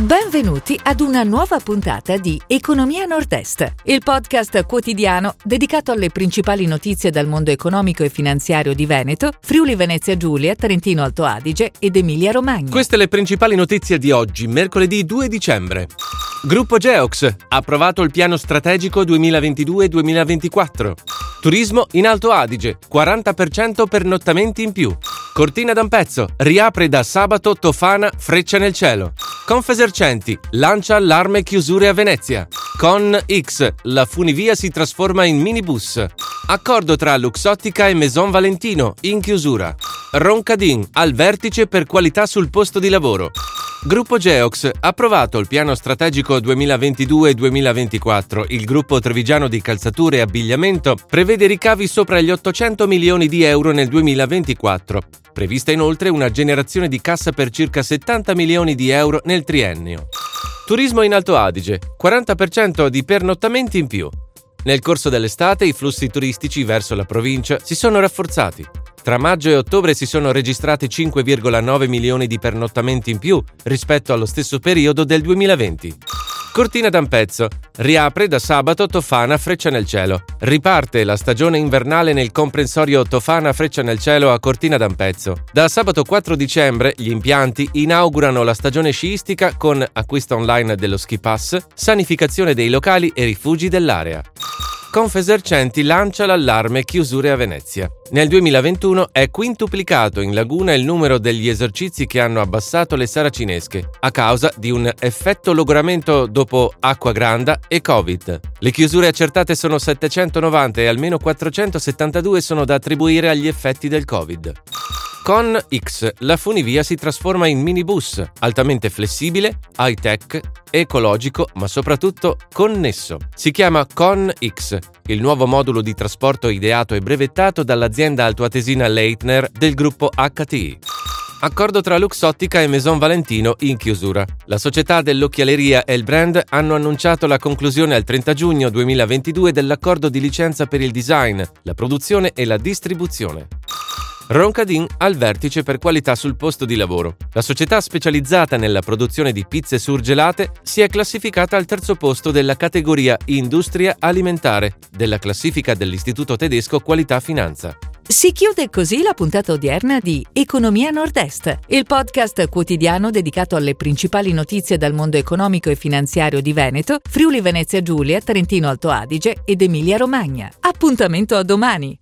Benvenuti ad una nuova puntata di Economia Nord-Est, il podcast quotidiano dedicato alle principali notizie dal mondo economico e finanziario di Veneto, Friuli Venezia Giulia, Trentino Alto Adige ed Emilia Romagna. Queste le principali notizie di oggi, mercoledì 2 dicembre. Gruppo Geox, approvato il piano strategico 2022-2024. Turismo in Alto Adige, 40% pernottamenti in più. Cortina d'Ampezzo, riapre da sabato Tofana Freccia nel cielo. Confesercenti, lancia allarme chiusure a Venezia. Con X, la funivia si trasforma in minibus. Accordo tra Luxottica e Maison Valentino, in chiusura. Roncadin, al vertice per qualità sul posto di lavoro. Gruppo Geox, approvato il piano strategico 2022-2024, il gruppo trevigiano di calzature e abbigliamento prevede ricavi sopra gli 800 milioni di euro nel 2024. Prevista inoltre una generazione di cassa per circa 70 milioni di euro nel triennio. Turismo in Alto Adige, 40% di pernottamenti in più. Nel corso dell'estate i flussi turistici verso la provincia si sono rafforzati. Tra maggio e ottobre si sono registrati 5,9 milioni di pernottamenti in più rispetto allo stesso periodo del 2020. Cortina d'Ampezzo. Riapre da sabato Tofana Freccia nel Cielo. Riparte la stagione invernale nel comprensorio Tofana Freccia nel Cielo a Cortina d'Ampezzo. Da sabato 4 dicembre gli impianti inaugurano la stagione sciistica con acquisto online dello ski pass, sanificazione dei locali e rifugi dell'area. Confesercenti lancia l'allarme chiusure a Venezia. Nel 2021 è quintuplicato in laguna il numero degli esercizi che hanno abbassato le saracinesche a causa di un effetto logoramento dopo acqua granda e Covid. Le chiusure accertate sono 790 e almeno 472 sono da attribuire agli effetti del Covid. Con X la funivia si trasforma in minibus, altamente flessibile, high-tech, ecologico, ma soprattutto connesso. Si chiama Con X, il nuovo modulo di trasporto ideato e brevettato dall'azienda altoatesina Leitner del gruppo HTI. Accordo tra Luxottica e Maison Valentino in chiusura. La società dell'occhialeria e il brand hanno annunciato la conclusione al 30 giugno 2022 dell'accordo di licenza per il design, la produzione e la distribuzione. Roncadin al vertice per qualità sul posto di lavoro. La società specializzata nella produzione di pizze surgelate si è classificata al terzo posto della categoria Industria alimentare della classifica dell'Istituto tedesco Qualità Finanza. Si chiude così la puntata odierna di Economia Nord-Est, il podcast quotidiano dedicato alle principali notizie dal mondo economico e finanziario di Veneto, Friuli Venezia Giulia, Trentino Alto Adige ed Emilia Romagna. Appuntamento a domani!